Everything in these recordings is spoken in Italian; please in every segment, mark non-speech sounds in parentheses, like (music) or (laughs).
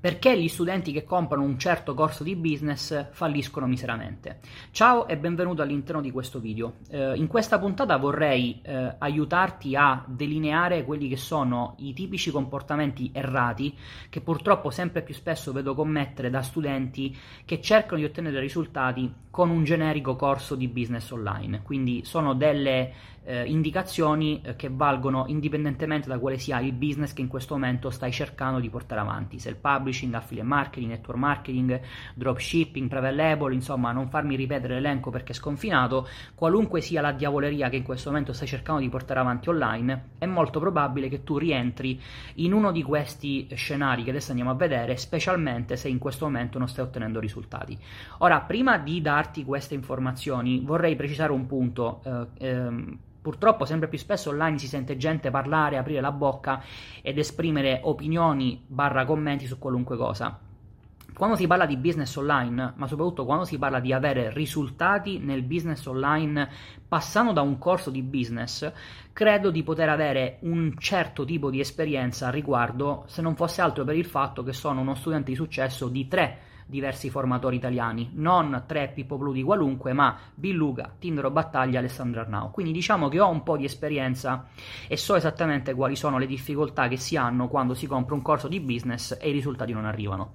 perché gli studenti che comprano un certo corso di business falliscono miseramente. Ciao e benvenuto all'interno di questo video. Eh, in questa puntata vorrei eh, aiutarti a delineare quelli che sono i tipici comportamenti errati che purtroppo sempre più spesso vedo commettere da studenti che cercano di ottenere risultati con un generico corso di business online. Quindi sono delle eh, indicazioni eh, che valgono indipendentemente da quale sia il business che in questo momento stai cercando di portare avanti, se il publishing, affiliate marketing, network marketing, dropshipping, private label, insomma non farmi ripetere l'elenco perché è sconfinato, qualunque sia la diavoleria che in questo momento stai cercando di portare avanti online, è molto probabile che tu rientri in uno di questi scenari che adesso andiamo a vedere, specialmente se in questo momento non stai ottenendo risultati. Ora, prima di darti queste informazioni, vorrei precisare un punto. Eh, ehm, Purtroppo sempre più spesso online si sente gente parlare, aprire la bocca ed esprimere opinioni barra commenti su qualunque cosa. Quando si parla di business online, ma soprattutto quando si parla di avere risultati nel business online passando da un corso di business, credo di poter avere un certo tipo di esperienza a riguardo, se non fosse altro per il fatto che sono uno studente di successo di tre diversi formatori italiani, non tre Pippo Blu di qualunque, ma Billuga, Tindero Battaglia, Alessandro Arnau. Quindi diciamo che ho un po' di esperienza e so esattamente quali sono le difficoltà che si hanno quando si compra un corso di business e i risultati non arrivano.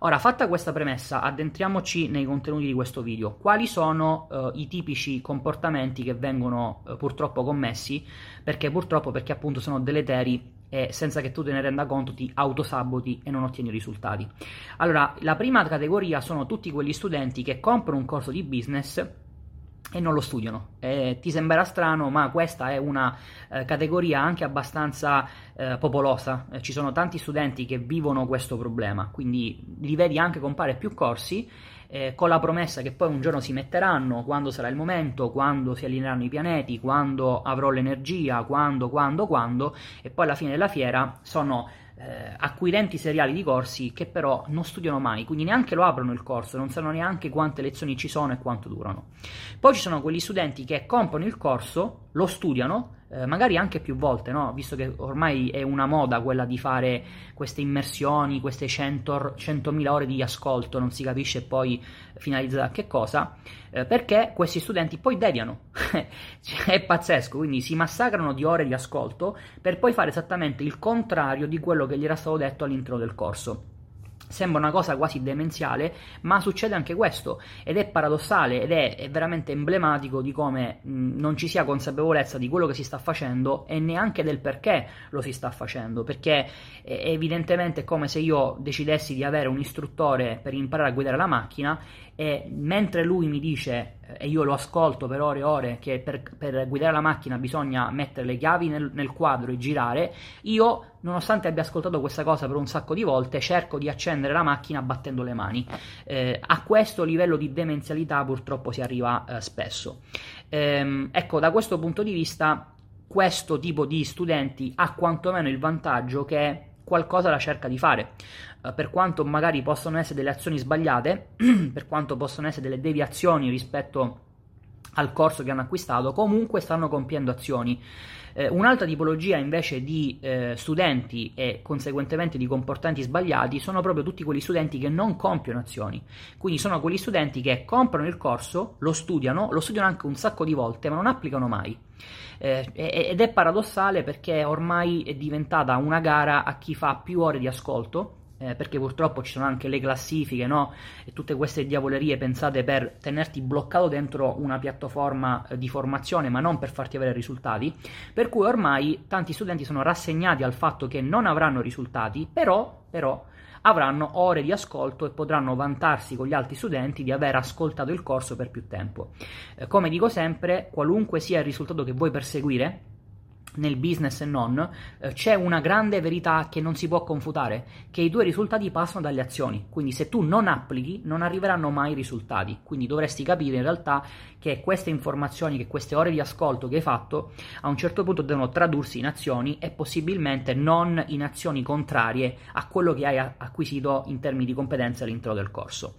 Ora, fatta questa premessa, addentriamoci nei contenuti di questo video. Quali sono uh, i tipici comportamenti che vengono uh, purtroppo commessi? Perché purtroppo, perché appunto sono deleteri e senza che tu te ne renda conto ti autosaboti e non ottieni risultati. Allora, la prima categoria sono tutti quegli studenti che comprano un corso di business e non lo studiano. Eh, ti sembrerà strano, ma questa è una eh, categoria anche abbastanza eh, popolosa. Eh, ci sono tanti studenti che vivono questo problema, quindi li vedi anche comprare più corsi eh, con la promessa che poi un giorno si metteranno, quando sarà il momento, quando si allineeranno i pianeti, quando avrò l'energia, quando, quando, quando, e poi alla fine della fiera sono eh, acquirenti seriali di corsi che però non studiano mai, quindi neanche lo aprono il corso, non sanno neanche quante lezioni ci sono e quanto durano. Poi ci sono quegli studenti che comprano il corso, lo studiano, eh, magari anche più volte, no? visto che ormai è una moda quella di fare queste immersioni, queste 100, 100.000 ore di ascolto, non si capisce poi finalizzata a che cosa, eh, perché questi studenti poi deviano. (laughs) cioè, è pazzesco, quindi si massacrano di ore di ascolto per poi fare esattamente il contrario di quello che gli era stato detto all'interno del corso. Sembra una cosa quasi demenziale, ma succede anche questo ed è paradossale ed è, è veramente emblematico di come mh, non ci sia consapevolezza di quello che si sta facendo e neanche del perché lo si sta facendo, perché è evidentemente come se io decidessi di avere un istruttore per imparare a guidare la macchina e mentre lui mi dice, eh, e io lo ascolto per ore e ore, che per, per guidare la macchina bisogna mettere le chiavi nel, nel, quadro e girare, io, nonostante abbia ascoltato questa cosa per un sacco di volte, cerco di accendere la macchina battendo le mani. Eh, a questo livello di demenzialità purtroppo si arriva eh, spesso. Ehm, ecco, da questo punto di vista, questo tipo di studenti ha quantomeno il vantaggio che qualcosa la cerca di fare. Uh, per quanto magari possono essere delle azioni sbagliate, (clears throat) per quanto possono essere delle deviazioni rispetto al corso che hanno acquistato, comunque stanno compiendo azioni. Eh, un'altra tipologia invece di eh, studenti e conseguentemente di comportamenti sbagliati sono proprio tutti quegli studenti che non compiono azioni. Quindi sono quegli studenti che comprano il corso, lo studiano, lo studiano anche un sacco di volte, ma non applicano mai. Eh, ed è paradossale perché ormai è diventata una gara a chi fa più ore di ascolto eh, perché purtroppo ci sono anche le classifiche, no? E tutte queste diavolerie pensate per tenerti bloccato dentro una piattaforma eh, di formazione, ma non per farti avere risultati. Per cui ormai tanti studenti sono rassegnati al fatto che non avranno risultati, però, però avranno ore di ascolto e potranno vantarsi con gli altri studenti di aver ascoltato il corso per più tempo. Eh, come dico sempre, qualunque sia il risultato che vuoi perseguire, nel business e non, eh, c'è una grande verità che non si può confutare, che i tuoi risultati passano dalle azioni, quindi se tu non applichi non arriveranno mai risultati, quindi dovresti capire in realtà che queste informazioni, che queste ore di ascolto che hai fatto, a un certo punto devono tradursi in azioni e possibilmente non in azioni contrarie a quello che hai acquisito in termini di competenze all'interno del corso.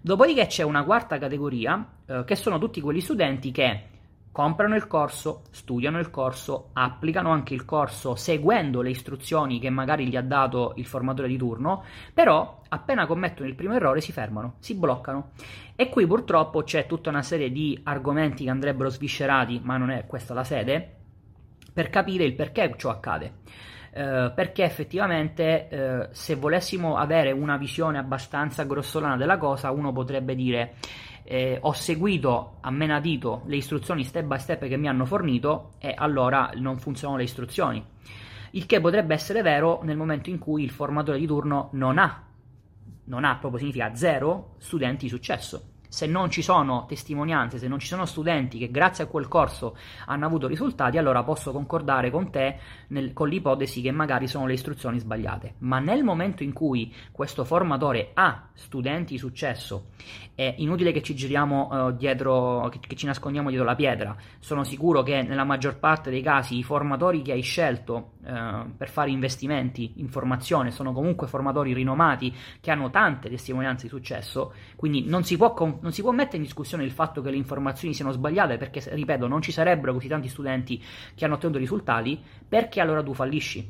Dopodiché c'è una quarta categoria, eh, che sono tutti quegli studenti che comprano il corso, studiano il corso, applicano anche il corso seguendo le istruzioni che magari gli ha dato il formatore di turno, però appena commettono il primo errore si fermano, si bloccano. E qui purtroppo c'è tutta una serie di argomenti che andrebbero sviscerati, ma non è questa la sede, per capire il perché ciò accade. Uh, perché effettivamente uh, se volessimo avere una visione abbastanza grossolana della cosa, uno potrebbe dire eh, ho seguito a menadito le istruzioni step by step che mi hanno fornito e allora non funzionano le istruzioni. Il che potrebbe essere vero nel momento in cui il formatore di turno non ha, non ha proprio significa zero studenti di successo se non ci sono testimonianze, se non ci sono studenti che grazie a quel corso hanno avuto risultati, allora posso concordare con te nel, con l'ipotesi che magari sono le istruzioni sbagliate. Ma nel momento in cui questo formatore ha studenti di successo, è inutile che ci giriamo uh, dietro, che, che, ci nascondiamo dietro la pietra. Sono sicuro che nella maggior parte dei casi i formatori che hai scelto uh, per fare investimenti in formazione sono comunque formatori rinomati che hanno tante testimonianze di successo, quindi non si può con- non si può mettere in discussione il fatto che le informazioni siano sbagliate perché, ripeto, non ci sarebbero così tanti studenti che hanno ottenuto risultati, perché allora tu fallisci?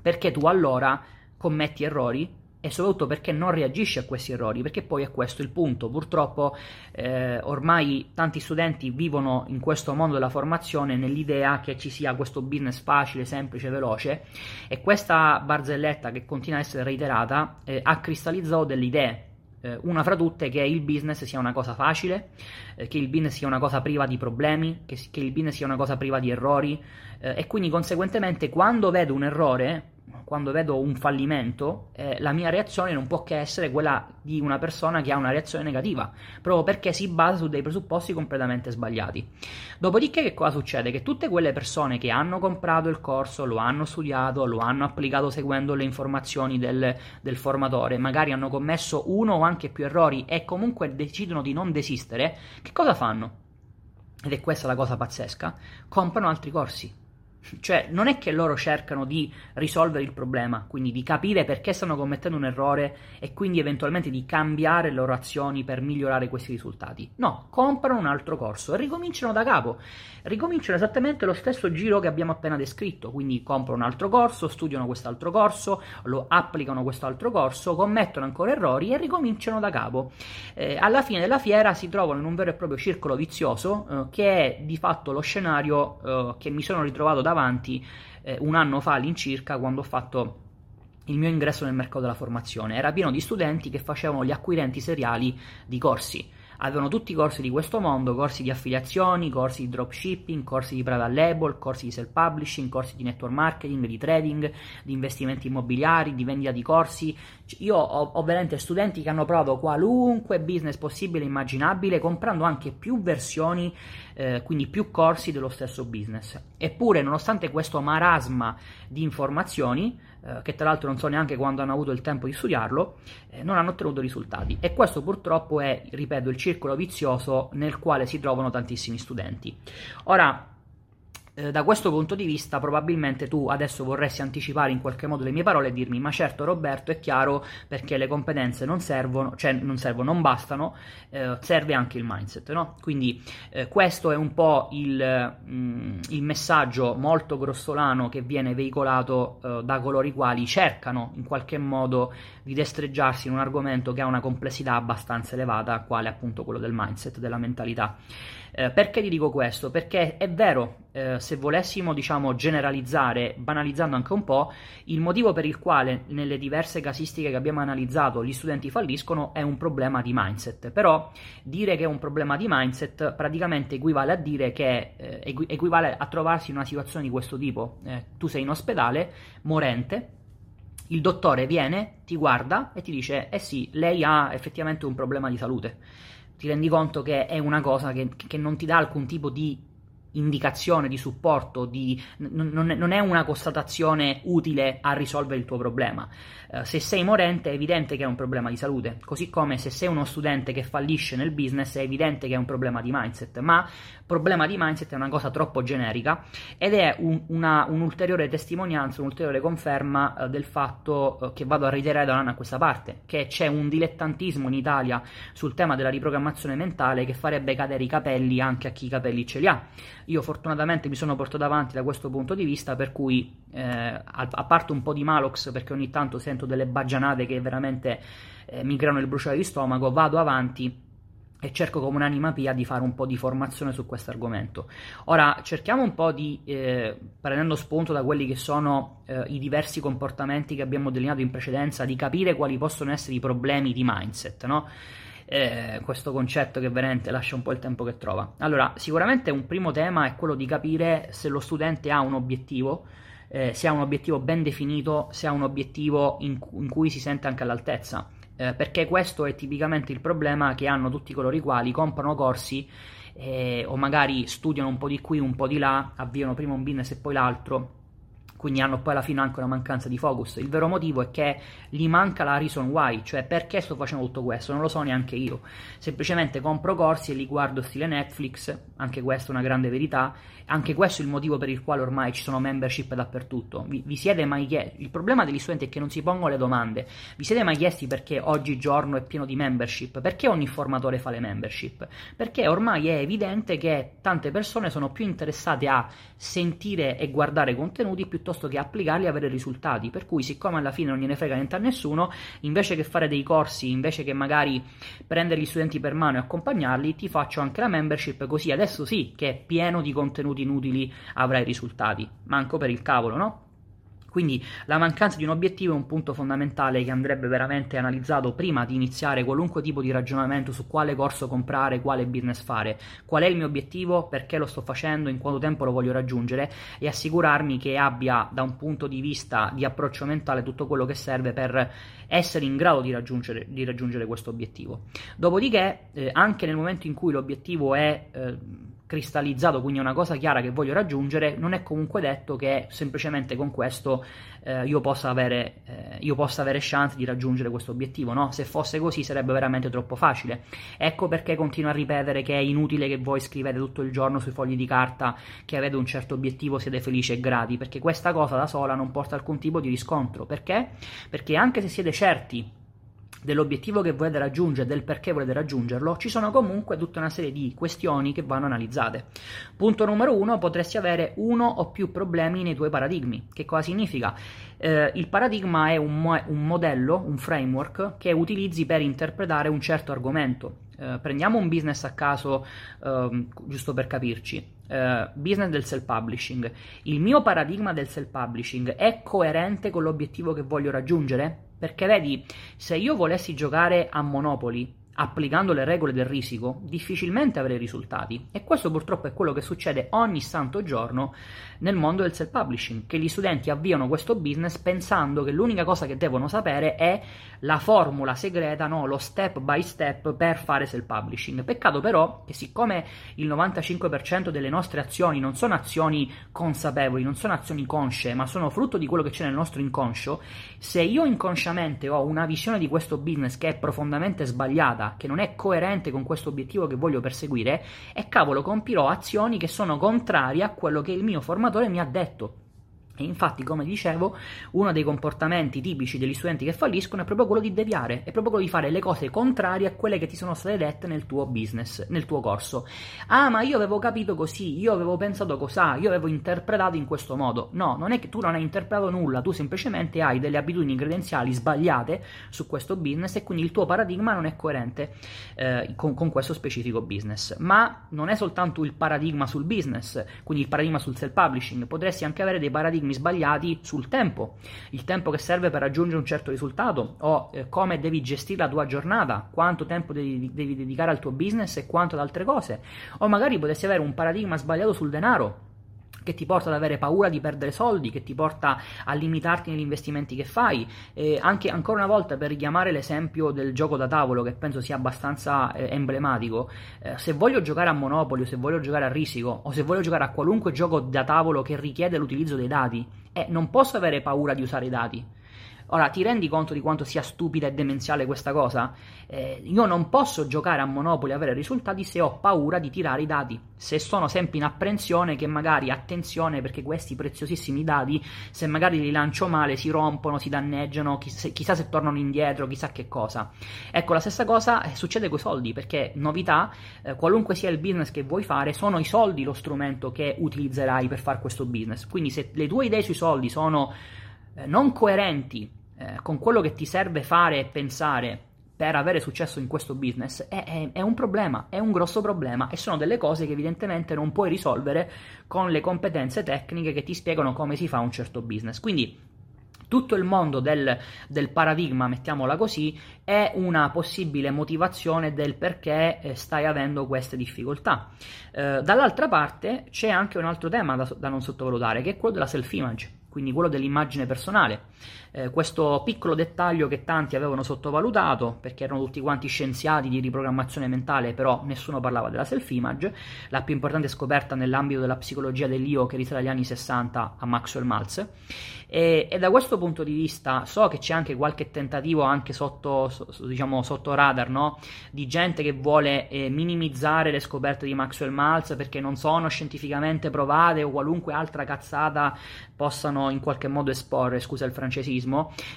Perché tu allora commetti errori e soprattutto perché non reagisci a questi errori, perché poi è questo il punto. Purtroppo eh, ormai tanti studenti vivono in questo mondo della formazione nell'idea che ci sia questo business facile, semplice, veloce e questa barzelletta che continua a essere reiterata eh, ha cristallizzato delle idee eh, una fra tutte che il business sia una cosa facile, eh, che il business sia una cosa priva di problemi, che, che il business sia una cosa priva di errori eh, e quindi conseguentemente quando vedo un errore quando vedo un fallimento, eh, la mia reazione non può che essere quella di una persona che ha una reazione negativa, proprio perché si basa su dei presupposti completamente sbagliati. Dopodiché, che cosa succede? Che tutte quelle persone che hanno comprato il corso, lo hanno studiato, lo hanno applicato seguendo le informazioni del, del formatore, magari hanno commesso uno o anche più errori e comunque decidono di non desistere, che cosa fanno? Ed è questa la cosa pazzesca, comprano altri corsi cioè, non è che loro cercano di risolvere il problema, quindi di capire perché stanno commettendo un errore e quindi eventualmente di cambiare le loro azioni per migliorare questi risultati. No, comprano un altro corso e ricominciano da capo. Ricominciano esattamente lo stesso giro che abbiamo appena descritto, quindi comprano un altro corso, studiano quest'altro corso, lo applicano quest'altro corso, commettono ancora errori e ricominciano da capo. Eh, alla fine della fiera si trovano in un vero e proprio circolo vizioso eh, che è di fatto lo scenario eh, che mi sono ritrovato davanti avanti eh, un anno fa all'incirca quando ho fatto il mio ingresso nel mercato della formazione. Era pieno di studenti che facevano gli acquirenti seriali di corsi avevano tutti i corsi di questo mondo, corsi di affiliazioni, corsi di dropshipping, corsi di private label, corsi di self-publishing, corsi di network marketing, di trading, di investimenti immobiliari, di vendita di corsi. Io ho, ho veramente studenti che hanno provato qualunque business possibile e immaginabile, comprando anche più versioni, eh, quindi più corsi dello stesso business. Eppure, nonostante questo marasma di informazioni, eh, che tra l'altro non so neanche quando hanno avuto il tempo di studiarlo, eh, non hanno ottenuto risultati. E questo purtroppo è, ripeto, il circolo vizioso nel quale si trovano tantissimi studenti. Ora, eh, da questo punto di vista probabilmente tu adesso vorresti anticipare in qualche modo le mie parole e dirmi ma certo Roberto è chiaro perché le competenze non servono, cioè non servono, non bastano, eh, serve anche il mindset, no? Quindi eh, questo è un po' il, mh, mm, il, messaggio molto grossolano che viene veicolato eh, da coloro i quali cercano in qualche modo di destreggiarsi in un argomento che ha una complessità abbastanza elevata, quale appunto quello del mindset, della mentalità. Eh, perché ti dico questo? Perché è vero, eh, se volessimo diciamo generalizzare, banalizzando anche un po', il motivo per il quale nelle diverse casistiche che abbiamo analizzato gli studenti falliscono è un problema di mindset. Però dire che è un problema di mindset praticamente equivale a dire che eh, equivale a trovarsi in una situazione di questo tipo. Eh, tu sei in ospedale, morente, il dottore viene, ti guarda e ti dice: Eh sì, lei ha effettivamente un problema di salute ti rendi conto che è una cosa che, che non ti dà alcun tipo di indicazione, di supporto, di, n- non è una constatazione utile a risolvere il tuo problema. Uh, se sei morente è evidente che è un problema di salute, così come se sei uno studente che fallisce nel business è evidente che è un problema di mindset, ma problema di mindset è una cosa troppo generica ed è un, una, un'ulteriore testimonianza, un'ulteriore conferma uh, del fatto uh, che vado a reiterare da un anno a questa parte, che c'è un dilettantismo in Italia sul tema della riprogrammazione mentale che farebbe cadere i capelli anche a chi i capelli ce li ha. Io fortunatamente mi sono portato avanti da questo punto di vista, per cui eh, a, parte un po' di Malox, perché ogni tanto sento delle baggianate che veramente eh, mi creano il bruciare di stomaco, vado avanti e cerco come un'anima pia di fare un po' di formazione su questo argomento. Ora cerchiamo un po' di, eh, prendendo spunto da quelli che sono eh, i diversi comportamenti che abbiamo delineato in precedenza, di capire quali possono essere i problemi di mindset, no? Eh, questo concetto che veramente lascia un po' il tempo che trova. Allora, sicuramente un primo tema è quello di capire se lo studente ha un obiettivo, eh, se ha un obiettivo ben definito, se ha un obiettivo in, in cui si sente anche all'altezza. Eh, perché questo è tipicamente il problema che hanno tutti coloro i quali comprano corsi eh, o magari studiano un po' di qui, un po' di là, avviano prima un business e poi l'altro quindi hanno poi alla fine anche una mancanza di focus. Il vero motivo è che gli manca la reason why, cioè perché sto facendo tutto questo, non lo so neanche io. Semplicemente compro corsi e li guardo stile Netflix, anche questa è una grande verità, anche questo è il motivo per il quale ormai ci sono membership dappertutto. Vi, vi siete mai chiesti? Il problema degli studenti è che non si pongono le domande. Vi siete mai chiesti perché oggigiorno è pieno di membership? Perché ogni formatore fa le membership? Perché ormai è evidente che tante persone sono più interessate a sentire e guardare contenuti piuttosto che applicarli e avere risultati. Per cui, siccome alla fine non gliene frega niente a nessuno, invece che fare dei corsi, invece che magari prendere gli studenti per mano e accompagnarli, ti faccio anche la membership, così adesso sì che è pieno di contenuti inutili avrai risultati. Manco per il cavolo, no? Quindi la mancanza di un obiettivo è un punto fondamentale che andrebbe veramente analizzato prima di iniziare qualunque tipo di ragionamento su quale corso comprare, quale business fare, qual è il mio obiettivo, perché lo sto facendo, in quanto tempo lo voglio raggiungere? E assicurarmi che abbia da un punto di vista di approccio mentale tutto quello che serve per essere in grado di raggiungere, di raggiungere questo obiettivo. Dopodiché, eh, anche nel momento in cui l'obiettivo è... Eh, cristallizzato, quindi una cosa chiara che voglio raggiungere, non è comunque detto che semplicemente con questo eh, io, possa avere, eh, io, possa avere, chance di raggiungere questo obiettivo, no? Se fosse così sarebbe veramente troppo facile. Ecco perché continuo a ripetere che è inutile che voi scrivete tutto il giorno sui fogli di carta che avete un certo obiettivo, siete felici e grati, perché questa cosa da sola non porta alcun tipo di riscontro. Perché? Perché anche se siete certi dell'obiettivo che volete raggiungere, del perché volete raggiungerlo, ci sono comunque tutta una serie di questioni che vanno analizzate. Punto numero uno, potresti avere uno o più problemi nei tuoi paradigmi. Che cosa significa? Eh, il paradigma è un, mo- un, modello, un framework che utilizzi per interpretare un certo argomento. Eh, prendiamo un business a caso, eh, giusto per capirci. Uh, business del self-publishing. Il mio paradigma del self-publishing è coerente con l'obiettivo che voglio raggiungere? Perché vedi, se io volessi giocare a Monopoli applicando le regole del risico, difficilmente avrei risultati. E questo purtroppo è quello che succede ogni santo giorno nel mondo del self-publishing, che gli studenti avviano questo business pensando che l'unica cosa che devono sapere è la formula segreta, no? lo step by step per fare self-publishing. Peccato però che siccome il 95% delle nostre azioni non sono azioni consapevoli, non sono azioni consce, ma sono frutto di quello che c'è nel nostro inconscio, se io inconsciamente ho una visione di questo business che è profondamente sbagliata, che non è coerente con questo obiettivo che voglio perseguire, e cavolo compirò azioni che sono contrarie a quello che il mio formatore mi ha detto. E infatti, come dicevo, uno dei comportamenti tipici degli studenti che falliscono è proprio quello di deviare, è proprio quello di fare le cose contrarie a quelle che ti sono state dette nel tuo business, nel tuo corso. Ah, ma io avevo capito così, io avevo pensato cos'ha, io avevo interpretato in questo modo. No, non è che tu non hai interpretato nulla, tu semplicemente hai delle abitudini credenziali sbagliate su questo business e quindi il tuo paradigma non è coerente eh, con, con questo specifico business. Ma non è soltanto il paradigma sul business, quindi il paradigma sul self-publishing, potresti anche avere dei paradigmi paradigmi sbagliati sul tempo, il tempo che serve per raggiungere un certo risultato. O eh, come devi gestire la tua giornata, quanto tempo devi, devi dedicare al tuo business e quanto ad altre cose, o magari potresti avere un paradigma sbagliato sul denaro che ti porta ad avere paura di perdere soldi, che ti porta a limitarti negli investimenti che fai. E anche ancora una volta per richiamare l'esempio del gioco da tavolo, che penso sia abbastanza eh, emblematico, eh, se voglio giocare a Monopoly, o se voglio giocare a Risico, o se voglio giocare a qualunque gioco da tavolo che richiede l'utilizzo dei dati, eh, non posso avere paura di usare i dati Ora, ti rendi conto di quanto sia stupida e demenziale questa cosa? Eh, io non posso giocare a Monopoli e avere risultati se ho paura di tirare i dati, se sono sempre in apprensione che magari, attenzione, perché questi preziosissimi dati, se magari li lancio male, si rompono, si danneggiano, chissà, chissà se tornano indietro, chissà che cosa. Ecco, la stessa cosa eh, succede con i soldi, perché novità, eh, qualunque sia il business che vuoi fare, sono i soldi lo strumento che utilizzerai per fare questo business. Quindi se le tue idee sui soldi sono eh, non coerenti eh, con quello che ti serve fare e pensare per avere successo in questo business è, è, è, un problema, è un grosso problema e sono delle cose che evidentemente non puoi risolvere con le competenze tecniche che ti spiegano come si fa un certo business. Quindi tutto il mondo del, del, paradigma, mettiamola così, è una possibile motivazione del perché eh, stai avendo queste difficoltà. Eh, dall'altra parte c'è anche un altro tema da, da non sottovalutare, che è quello della self-image quindi quello dell'immagine personale. Eh, questo piccolo dettaglio che tanti avevano sottovalutato, perché erano tutti quanti scienziati di riprogrammazione mentale, però nessuno parlava della self-image, la più importante scoperta nell'ambito della psicologia dell'io che risale agli anni 60 a Maxwell Maltz. E, e, da questo punto di vista so che c'è anche qualche tentativo anche sotto, diciamo, sotto radar, no? Di gente che vuole eh, minimizzare le scoperte di Maxwell Maltz perché non sono scientificamente provate o qualunque altra cazzata possano in qualche modo esporre, scusa il francesismo,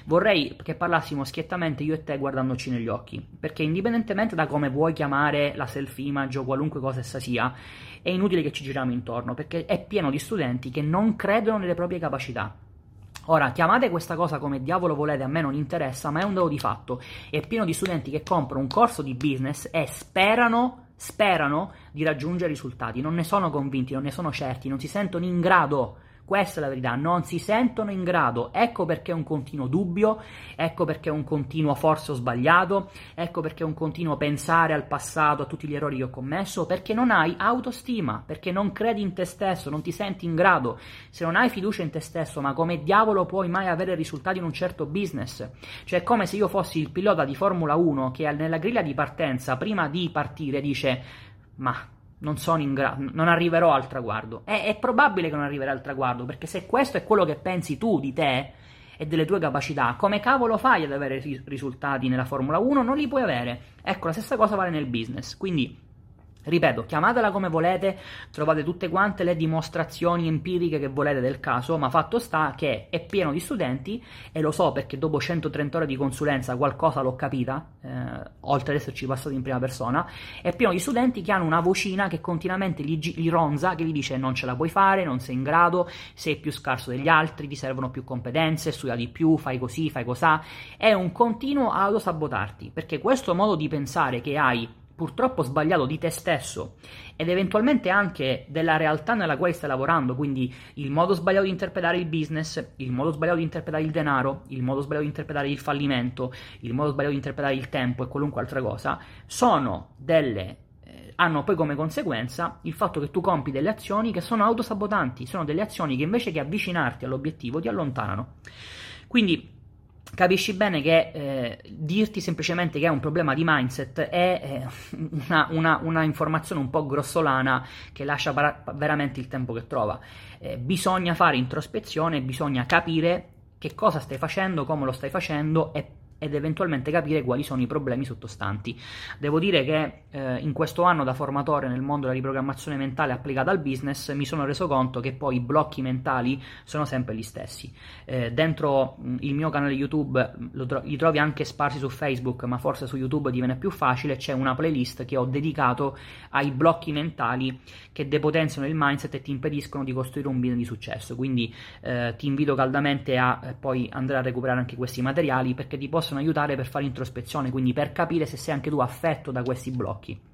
vorrei che parlassimo schiettamente io e te guardandoci negli occhi, perché indipendentemente da come vuoi chiamare la self-image o qualunque cosa essa sia, è inutile che ci giriamo intorno, perché è pieno di studenti che non credono nelle proprie capacità. Ora, chiamate questa cosa come diavolo volete, a me non interessa, ma è un dato di fatto. È pieno di studenti che comprano un corso di business e sperano, sperano di raggiungere risultati. Non ne sono convinti, non ne sono certi, non si sentono in grado questa è la verità, non si sentono in grado. Ecco perché è un continuo dubbio, ecco perché è un continuo forse ho sbagliato, ecco perché è un continuo pensare al passato, a tutti gli errori che ho commesso, perché non hai autostima, perché non credi in te stesso, non ti senti in grado. Se non hai fiducia in te stesso, ma come diavolo puoi mai avere risultati in un certo business? Cioè è come se io fossi il pilota di Formula 1 che nella griglia di partenza, prima di partire, dice ma non sono in grado, non arriverò al traguardo. È, è, probabile che non arriverai al traguardo, perché se questo è quello che pensi tu di te e delle tue capacità, come cavolo fai ad avere risultati nella Formula 1? Non li puoi avere. Ecco, la stessa cosa vale nel business. Quindi Ripeto, chiamatela come volete, trovate tutte quante le dimostrazioni empiriche che volete del caso, ma fatto sta che è pieno di studenti e lo so perché dopo 130 ore di consulenza qualcosa l'ho capita, eh, oltre ad esserci passato in prima persona, è pieno di studenti che hanno una vocina che continuamente gli, gli ronza, che gli dice non ce la puoi fare, non sei in grado, sei più scarso degli altri, ti servono più competenze, studia di più, fai così, fai cosà, è un continuo autosabotarti, perché questo modo di pensare che hai purtroppo sbagliato di te stesso ed eventualmente anche della realtà nella quale stai lavorando, quindi il modo sbagliato di interpretare il business, il modo sbagliato di interpretare il denaro, il modo sbagliato di interpretare il fallimento, il modo sbagliato di interpretare il tempo e qualunque altra cosa, sono delle eh, hanno poi come conseguenza il fatto che tu compi delle azioni che sono autosabotanti, sono delle azioni che invece che avvicinarti all'obiettivo ti allontanano. Quindi capisci bene che eh, dirti semplicemente che è un problema di mindset è eh, una, una, una, informazione un po' grossolana che lascia para- veramente il tempo che trova. Eh, bisogna fare introspezione, bisogna capire che cosa stai facendo, come lo stai facendo e ed eventualmente capire quali sono i problemi sottostanti. Devo dire che eh, in questo anno da formatore nel mondo della riprogrammazione mentale applicata al business mi sono reso conto che poi i blocchi mentali sono sempre gli stessi. Eh, dentro mh, il mio canale YouTube tro- li trovi anche sparsi su Facebook, ma forse su YouTube diviene più facile, c'è una playlist che ho dedicato ai blocchi mentali che depotenziano il mindset e ti impediscono di costruire un business di successo. Quindi eh, ti invito caldamente a eh, poi andare a recuperare anche questi materiali perché ti possono aiutare per fare introspezione, quindi per capire se sei anche tu affetto da questi blocchi.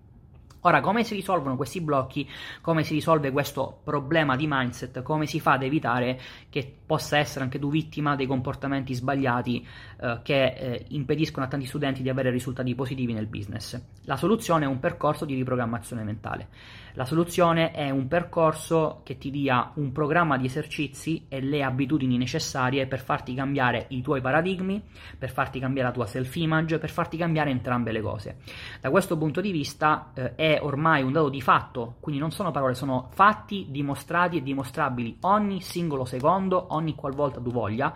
Ora, come si risolvono questi blocchi? Come si risolve questo problema di mindset? Come si fa ad evitare che possa essere anche tu vittima dei comportamenti sbagliati eh, che eh, impediscono a tanti studenti di avere risultati positivi nel business? La soluzione è un percorso di riprogrammazione mentale. La soluzione è un percorso che ti dia un programma di esercizi e le abitudini necessarie per farti cambiare i tuoi paradigmi, per farti cambiare la tua self-image, per farti cambiare entrambe le cose. Da questo punto di vista eh, è ormai un dato di fatto, quindi non sono parole, sono fatti dimostrati e dimostrabili. Ogni singolo secondo, ogni qualvolta tu voglia.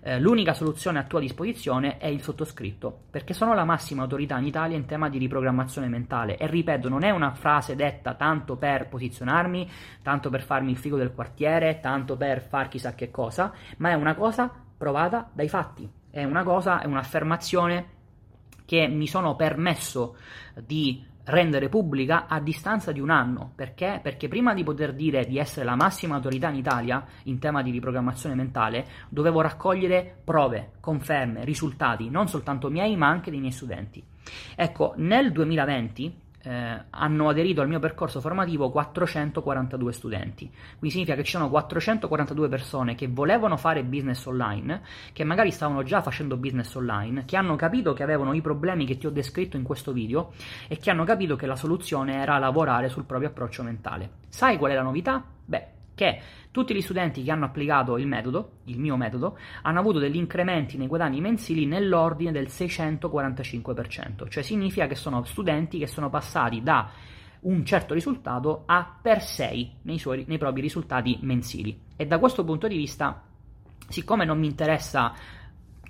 Eh, l'unica soluzione a tua disposizione è il sottoscritto, perché sono la massima autorità in Italia in tema di riprogrammazione mentale. E ripeto, non è una frase detta tanto per posizionarmi, tanto per farmi il figo del quartiere, tanto per far chissà che cosa, ma è una cosa provata dai fatti, è una cosa, è un'affermazione che mi sono permesso di rendere pubblica a distanza di un anno. Perché? Perché prima di poter dire di essere la massima autorità in Italia in tema di riprogrammazione mentale, dovevo raccogliere prove, conferme, risultati, non soltanto miei, ma anche dei miei studenti. Ecco, nel 2020 eh, hanno aderito al mio percorso formativo 442 studenti. Quindi significa che ci sono 442 persone che volevano fare business online, che magari stavano già facendo business online, che hanno capito che avevano i problemi che ti ho descritto in questo video e che hanno capito che la soluzione era lavorare sul proprio approccio mentale. Sai qual è la novità? Beh, che tutti gli studenti che hanno applicato il metodo, il mio metodo, hanno avuto degli incrementi nei guadagni mensili nell'ordine del 645%, cioè significa che sono studenti che sono passati da un certo risultato a per 6 nei, suoi, nei propri risultati mensili. E da questo punto di vista, siccome non mi interessa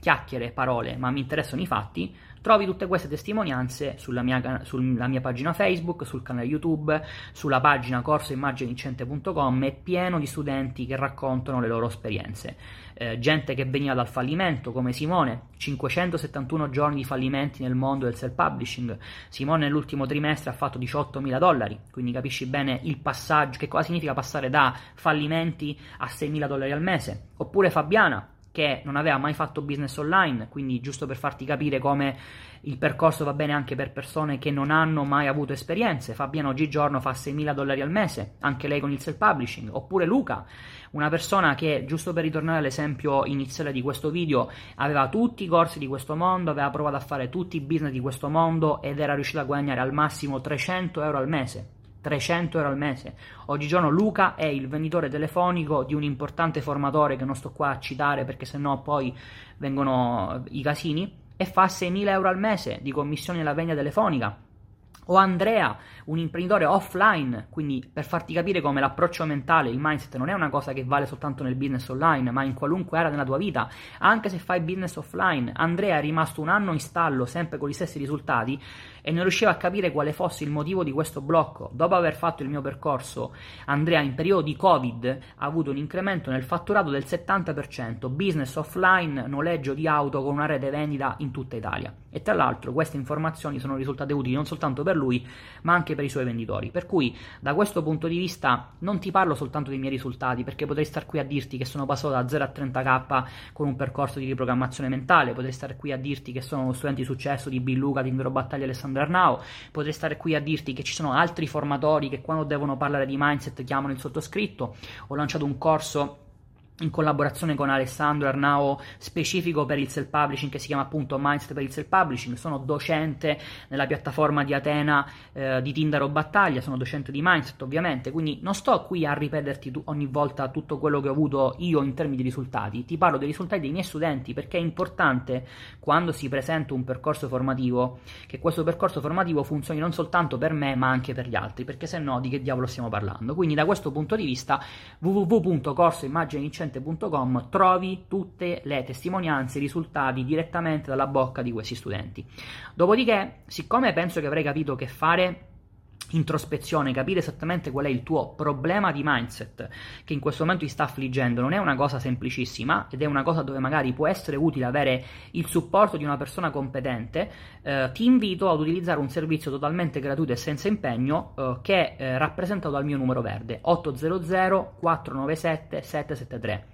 chiacchiere, parole, ma mi interessano i fatti, Trovi tutte queste testimonianze sulla mia, sulla mia pagina Facebook, sul canale YouTube, sulla pagina corsoimmaginicente.com, è pieno di studenti che raccontano le loro esperienze. Eh, gente che veniva dal fallimento, come Simone, 571 giorni di fallimenti nel mondo del self-publishing. Simone nell'ultimo trimestre ha fatto 18.000 dollari, quindi capisci bene il passaggio, che cosa significa passare da fallimenti a 6.000 dollari al mese. Oppure Fabiana, che non aveva mai fatto business online, quindi giusto per farti capire come il percorso va bene anche per persone che non hanno mai avuto esperienze. Fabiano oggigiorno fa 6.000 dollari al mese, anche lei con il self-publishing. Oppure Luca, una persona che, giusto per ritornare all'esempio iniziale di questo video, aveva tutti i corsi di questo mondo, aveva provato a fare tutti i business di questo mondo ed era riuscito a guadagnare al massimo 300 euro al mese 300 euro al mese. Oggigiorno Luca è il venditore telefonico di un importante formatore che non sto qua a citare perché sennò poi vengono i casini e fa 6.000 euro al mese di commissioni alla vendita telefonica. O Andrea, un imprenditore offline, quindi per farti capire come l'approccio mentale, il mindset non è una cosa che vale soltanto nel business online, ma in qualunque area della tua vita, anche se fai business offline. Andrea è rimasto un anno in stallo, sempre con gli stessi risultati, e non riuscivo a capire quale fosse il motivo di questo blocco. Dopo aver fatto il mio percorso, Andrea in periodo di Covid ha avuto un incremento nel fatturato del 70%, business offline, noleggio di auto con una rete vendita in tutta Italia. E tra l'altro queste informazioni sono risultate utili non soltanto per lui, ma anche per i suoi venditori. Per cui da questo punto di vista non ti parlo soltanto dei miei risultati, perché potrei star qui a dirti che sono passato da 0 a 30k con un percorso di riprogrammazione mentale, potrei stare qui a dirti che sono uno studente di successo di Bill Luca, di Invero Battaglia Alessandro Now, potrei stare qui a dirti che ci sono altri formatori che quando devono parlare di mindset chiamano il sottoscritto. Ho lanciato un corso in collaborazione con Alessandro Arnao specifico per il self-publishing che si chiama appunto Mindset per il self-publishing, sono docente nella piattaforma di Atena eh, di Tindaro Battaglia, sono docente di Mindset ovviamente, quindi non sto qui a ripeterti tu, ogni volta tutto quello che ho avuto io in termini di risultati, ti parlo dei risultati dei miei studenti perché è importante quando si presenta un percorso formativo che questo percorso formativo funzioni non soltanto per me ma anche per gli altri, perché se no di che diavolo stiamo parlando? Quindi da questo punto di vista www.corsoimmagine studente.com trovi tutte le testimonianze, i risultati direttamente dalla bocca di questi studenti. Dopodiché, siccome penso che avrei capito che fare introspezione, capire esattamente qual è il tuo problema di mindset che in questo momento ti sta affliggendo, non è una cosa semplicissima ed è una cosa dove magari può essere utile avere il supporto di una persona competente, eh, ti invito ad utilizzare un servizio totalmente gratuito e senza impegno eh, che è eh, rappresentato dal mio numero verde 800 497 773.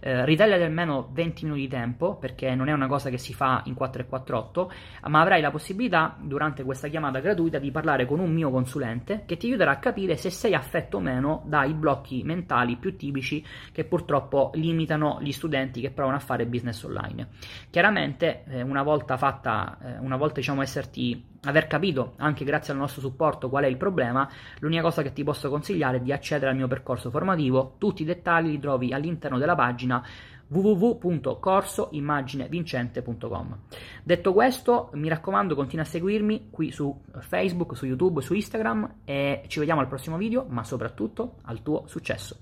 Eh, ritagliati almeno 20 minuti di tempo perché non è una cosa che si fa in 4 e 48, ma avrai la possibilità durante questa chiamata gratuita di parlare con un mio consulente che ti aiuterà a capire se sei affetto o meno dai blocchi mentali più tipici che purtroppo limitano gli studenti che provano a fare business online. Chiaramente, eh, una volta fatta, eh, una volta diciamo esserti aver capito anche grazie al nostro supporto qual è il problema, l'unica cosa che ti posso consigliare è di accedere al mio percorso formativo. Tutti i dettagli li trovi all'interno della pagina www.corsoimmaginevincente.com. Detto questo, mi raccomando, continua a seguirmi qui su Facebook, su YouTube, su Instagram e ci vediamo al prossimo video, ma soprattutto al tuo successo.